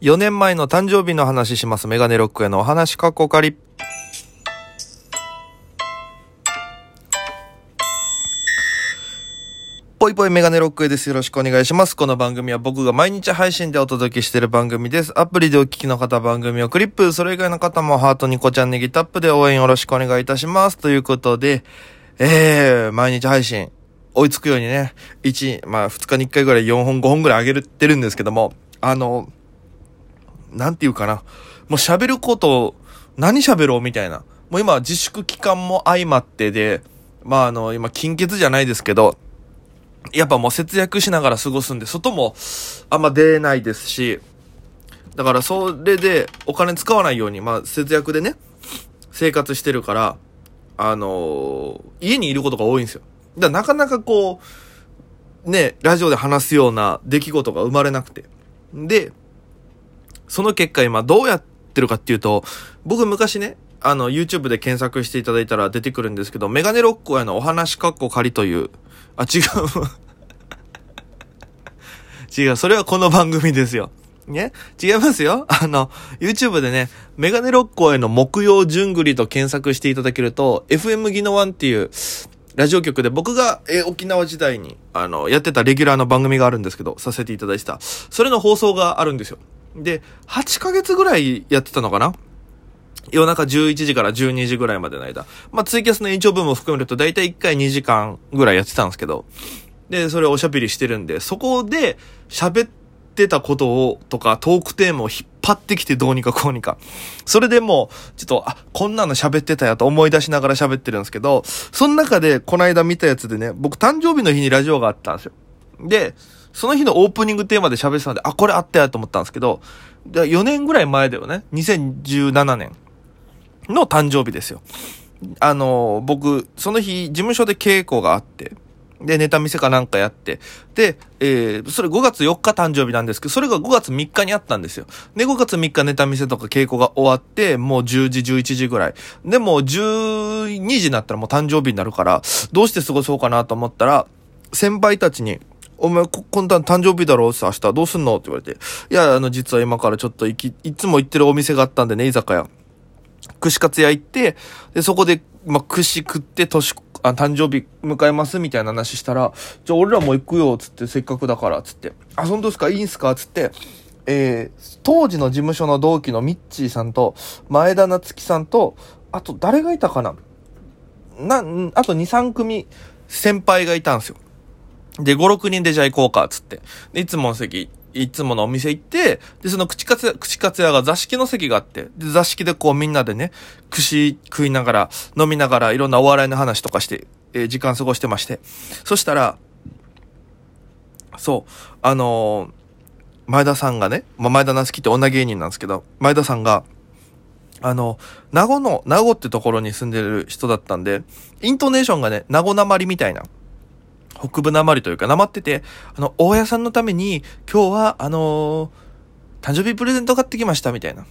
4年前の誕生日の話します。メガネロックへのお話かっこかり。ぽいぽいメガネロックへです。よろしくお願いします。この番組は僕が毎日配信でお届けしている番組です。アプリでお聞きの方番組をクリップ、それ以外の方もハートニコちゃんネギタップで応援よろしくお願いいたします。ということで、えー、毎日配信、追いつくようにね、1、まあ2日に1回ぐらい4本5本ぐらい上げるてるんですけども、あの、なんていうかな。もう喋ること何喋ろうみたいな。もう今自粛期間も相まってで、まああの、今金欠じゃないですけど、やっぱもう節約しながら過ごすんで、外もあんま出ないですし、だからそれでお金使わないように、まあ節約でね、生活してるから、あのー、家にいることが多いんですよ。だからなかなかこう、ね、ラジオで話すような出来事が生まれなくて。で、その結果今どうやってるかっていうと、僕昔ね、あの、YouTube で検索していただいたら出てくるんですけど、メガネロックへのお話かっこ仮という、あ、違う。違う、それはこの番組ですよ。ね？違いますよ。あの、YouTube でね、メガネロッコへの木曜順繰りと検索していただけると、FM ギノワンっていうラジオ局で僕が、え沖縄時代に、あの、やってたレギュラーの番組があるんですけど、させていただいた。それの放送があるんですよ。で、8ヶ月ぐらいやってたのかな？夜中11時から12時ぐらいまでの間。まあ、ツイキャスの延長分も含めると、だいたい1回2時間ぐらいやってたんですけど、で、それをおしゃべりしてるんで、そこで喋ってたことを、とか、トークテーマを引っ張ってきてどうにかこうにか。それでもう、ちょっと、あ、こんなの喋ってたやと思い出しながら喋ってるんですけど、その中で、この間見たやつでね、僕誕生日の日にラジオがあったんですよ。で、その日のオープニングテーマで喋ってたんで、あ、これあったやと思ったんですけど、4年ぐらい前だよね。2017年。の誕生日ですよ。あの、僕、その日、事務所で稽古があって、で、ネタ見せかなんかやって、で、えー、それ5月4日誕生日なんですけど、それが5月3日にあったんですよ。で、5月3日ネタ見せとか稽古が終わって、もう10時、11時ぐらい。で、もう12時になったらもう誕生日になるから、どうして過ごそうかなと思ったら、先輩たちに、お前、こ、こんな誕生日だろ？う明日どうすんの？って言われて。いや、あの、実は今からちょっと行き、いつも行ってるお店があったんでね、居酒屋。串カツ屋行って、で、そこで、まあ、串食って、年、あ、誕生日迎えますみたいな話したら、じゃあ俺らも行くよ、つって、せっかくだから、つって。あ、本当ですか？いいんすか？つって、えー、当時の事務所の同期のミッチーさんと、前田夏樹さんと、あと誰がいたかな？な、あと2、3組先輩がいたんですよ。で、5、6人でじゃあ行こうか、つって。で、いつもの席いつものお店行って、で、その口かつや、口かつ屋が座敷の席があって、で、座敷でこうみんなでね、串食いながら、飲みながら、いろんなお笑いの話とかして、えー、時間過ごしてまして。そしたら、そう、あのー、前田さんがね、まあ、前田那月って女芸人なんですけど、前田さんが、あの、名護の、名護ってところに住んでる人だったんで、イントネーションがね、名護なまりみたいな。北部なまりというか、なまってて、あの、大家さんのために、今日は、あのー、誕生日プレゼント買ってきました、みたいな。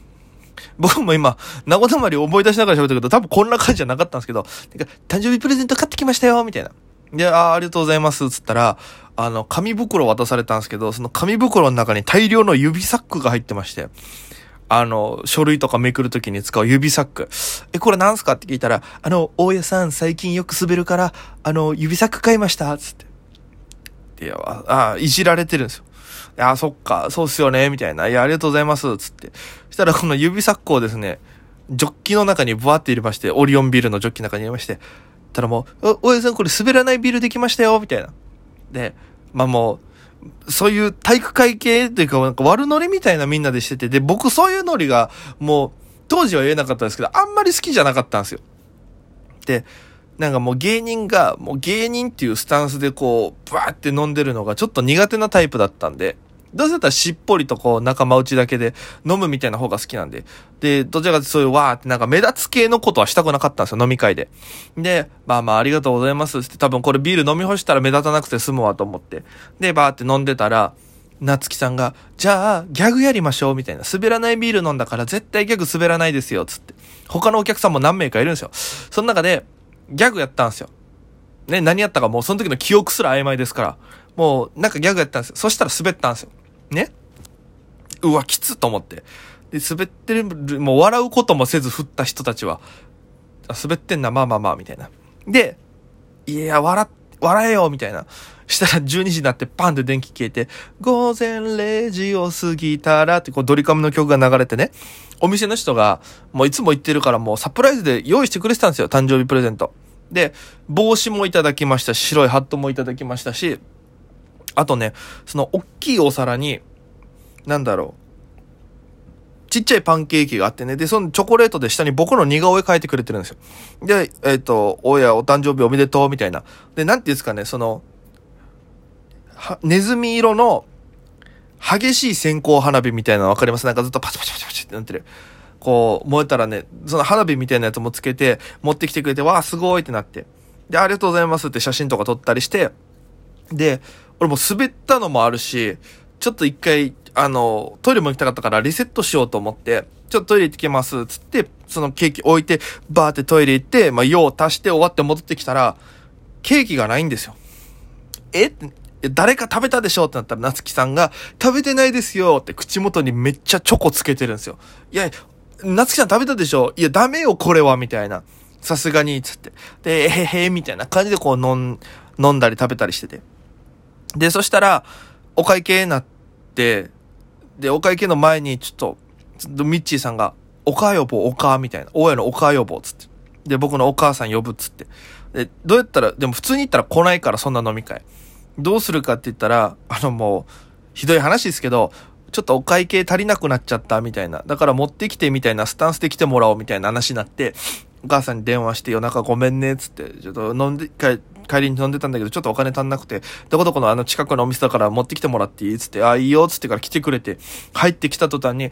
僕も今、名古屋まりを思い出しながら喋ったけど、多分こんな感じじゃなかったんですけど、てか、誕生日プレゼント買ってきましたよ、みたいな。で、あありがとうございます、つったら、あの、紙袋渡されたんですけど、その紙袋の中に大量の指サックが入ってまして、あの、書類とかめくるときに使う指サック。え、これなんすか？って聞いたら、あの、大家さん最近よく滑るから、あの、指サック買いましたつって。いや、あ、あいじられてるんですよ。いや、そっか、そうっすよね、みたいな。いや、ありがとうございます、つって。そしたらこの指サックをですね、ジョッキの中にブワって入れまして、オリオンビルのジョッキの中に入れまして、たらもう、大家さんこれ滑らないビルできましたよ、みたいな。で、まあもう、そういう体育会系というか、なんか悪ノリみたいなみんなでしてて、で、僕そういうノリが、もう、当時は言えなかったですけど、あんまり好きじゃなかったんですよ。で、なんかもう芸人が、もう芸人っていうスタンスでこう、バーって飲んでるのがちょっと苦手なタイプだったんで、どうせだったらしっぽりとこう仲間内だけで飲むみたいな方が好きなんで。で、どちらかというとそういうわーってなんか目立つ系のことはしたくなかったんですよ、飲み会で。で、まあまあありがとうございますって多分これビール飲み干したら目立たなくて済むわと思って。で、バーって飲んでたら、夏木さんが、じゃあ、ギャグやりましょう、みたいな。滑らないビール飲んだから、絶対ギャグ滑らないですよ、つって。他のお客さんも何名かいるんですよ。その中で、ギャグやったんですよ。ね、何やったかもうその時の記憶すら曖昧ですから。もう、なんかギャグやったんですよ。そしたら滑ったんですよ。ね？うわ、きつと思って。で、滑ってる、もう笑うこともせず振った人たちは、滑ってんな、まあまあまあ、みたいな。で、いや、笑、笑えよ、みたいな。したら12時になってパンって電気消えて、午前0時を過ぎたらってこうドリカムの曲が流れてね、お店の人がもういつも言ってるからもうサプライズで用意してくれてたんですよ、誕生日プレゼント。で、帽子もいただきましたし、白いハットもいただきましたし、あとね、その大きいお皿に、なんだろう、ちっちゃいパンケーキがあってね。で、そのチョコレートで下に僕の似顔絵描いてくれてるんですよ。で、えっ、と、おや、お誕生日おめでとう、みたいな。で、なんていうんですかね、その、ネズミ色の、激しい線香花火みたいなのわかります？なんかずっとパチパチパチパチってなってる。こう、燃えたらね、その花火みたいなやつもつけて、持ってきてくれて、わあ、すごいってなって。で、ありがとうございますって写真とか撮ったりして、で、俺も滑ったのもあるし、ちょっと一回、あの、トイレも行きたかったからリセットしようと思って、ちょっとトイレ行ってきます、つって、そのケーキ置いて、バーってトイレ行って、まあ、用を足して終わって戻ってきたら、ケーキがないんですよ。え？誰か食べたでしょってなったら、夏木さんが、食べてないですよって口元にめっちゃチョコつけてるんですよ。いや、夏木さん食べたでしょ？いや、ダメよ、これは、みたいな。さすがに、つって。で、えへへ、みたいな感じでこう飲ん、飲んだり食べたりしてて。で、そしたら、お会計になって、で、お会計の前に、ちょっと、ミッチーさんが、お母呼ぼう、お母みたいな。大家のお母呼ぼう、つって。で、僕のお母さん呼ぶっつって。で、どうやったら、でも普通に行ったら来ないから、そんな飲み会。どうするかって言ったら、あのもう、ひどい話ですけど、ちょっとお会計足りなくなっちゃったみたいな。だから持ってきてみたいなスタンスで来てもらおうみたいな話になって、お母さんに電話して夜中ごめんね、つって、ちょっと飲んで、帰りに飲んでたんだけど、ちょっとお金足んなくて、どこどこのあの近くのお店だから持ってきてもらっていい？つって、あ、いいよ、つってから来てくれて、入ってきた途端に、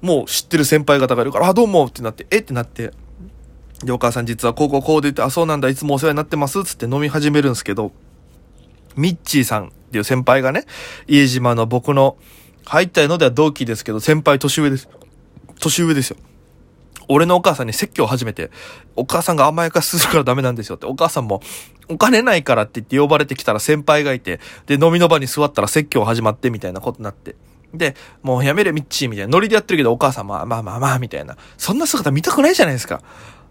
もう知ってる先輩方がいるから、あ、どうもってなって、え？ってなって、で、お母さん実はこうこうこうで言って、あ、そうなんだ、いつもお世話になってます、つって飲み始めるんですけど、ミッチーさんっていう先輩がね、家島の僕の、入ったのでは同期ですけど、先輩年上です。年上ですよ。俺のお母さんに説教を始めて、お母さんが甘やかしするからダメなんですよって、お母さんも、お金ないからって言って呼ばれてきたら先輩がいて、で、飲みの場に座ったら説教始まってみたいなことになって。で、もうやめれミッチーみたいな、ノリでやってるけどお母さんまあまあまあまあみたいな。そんな姿見たくないじゃないですか。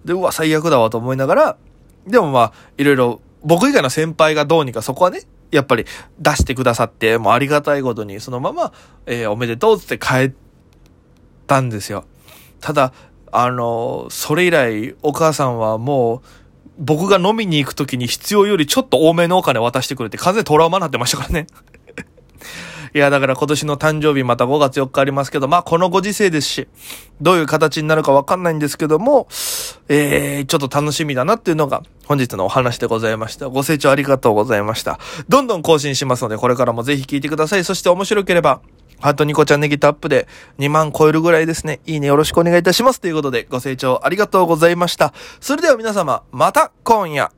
で、うわ、最悪だわと思いながら、でもまあ、いろいろ、僕以外の先輩がどうにかそこはね、やっぱり出してくださって、もうありがたいことに、そのまま、えーおめでとうって帰ったんですよ。ただ、あの、それ以来、お母さんはもう、僕が飲みに行くときに必要よりちょっと多めのお金渡してくれて、完全にトラウマになってましたからね。いや、だから今年の誕生日また5月4日ありますけど、まあこのご時世ですし、どういう形になるかわかんないんですけども、えー、ちょっと楽しみだなっていうのが本日のお話でございました。ご清聴ありがとうございました。どんどん更新しますので、これからもぜひ聞いてください。そして面白ければ、ハートニコちゃんネギタップで2万超えるぐらいですね。いいねよろしくお願いいたします。ということで、ご清聴ありがとうございました。それでは皆様、また今夜。